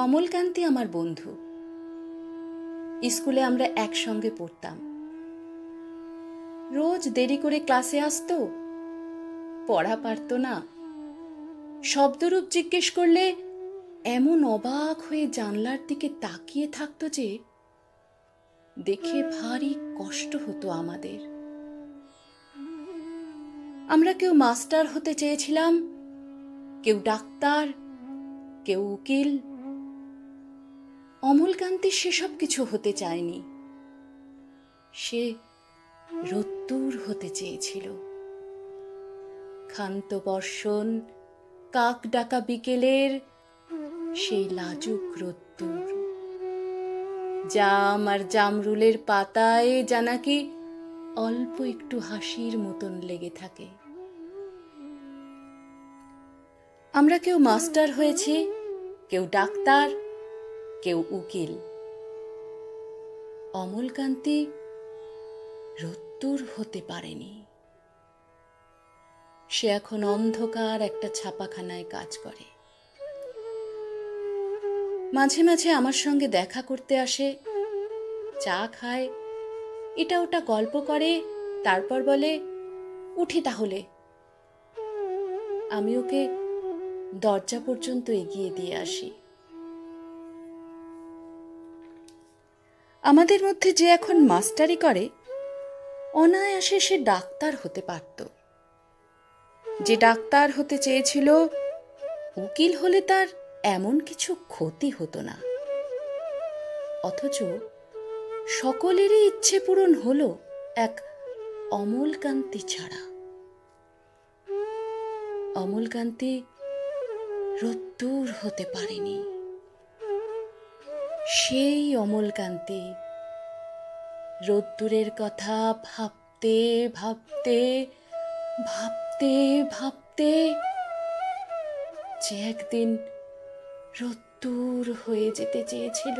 অমলকান্তি আমার বন্ধু। স্কুলে আমরা একসঙ্গে পড়তাম। রোজ দেরি করে ক্লাসে আসতো, পড়া পারতো না। শব্দরূপ জিজ্ঞেস করলে এমন অবাক হয়ে জানলার দিকে তাকিয়ে থাকতো যে, দেখে ভারী কষ্ট হতো আমাদের। আমরা কেউ মাস্টার হতে চেয়েছিলাম, কেউ ডাক্তার, কেউ উকিল অমলকান্তি সেসব কিছু হতে চায়নি। সে রত্তুর হতে চেয়েছিল। ক্ষান্ত বর্ষণ, কাক ডাকা বিকেলের সেই লাজুক রত্তুর জাম আর জামরুলের পাতায় যা নাকি অল্প একটু হাসির মতন লেগে থাকে। আমরা কেউ মাস্টার হয়েছি, কেউ ডাক্তার কেউ উকিল। অমলকান্তি রত্তুর হতে পারেনি। সে এখন অন্ধকার একটা ছাপাখানায় কাজ করে। মাঝে মাঝে আমার সঙ্গে দেখা করতে আসে, চা খায়, এটা ওটা গল্প করে, তারপর বলে, উঠি তাহলে। আমি ওকে দরজা পর্যন্ত এগিয়ে দিয়ে আসি। আমাদের মধ্যে যে এখন মাস্টারি করে, অনায়াসে সে ডাক্তার হতে পারত। যে ডাক্তার হতে চেয়েছিল, উকিল হলে তার এমন কিছু ক্ষতি হতো না। অথচ সকলেরই ইচ্ছে পূরণ হলো এক অমলকান্তি ছাড়া। অমলকান্তি রত্তুর হতে পারেনি। সেই অমলকান্তি রোদ্দুরের কথা ভাবতে ভাবতে ভাবতে ভাবতে যে একদিন রোদ্দুর হয়ে যেতে চেয়েছিল।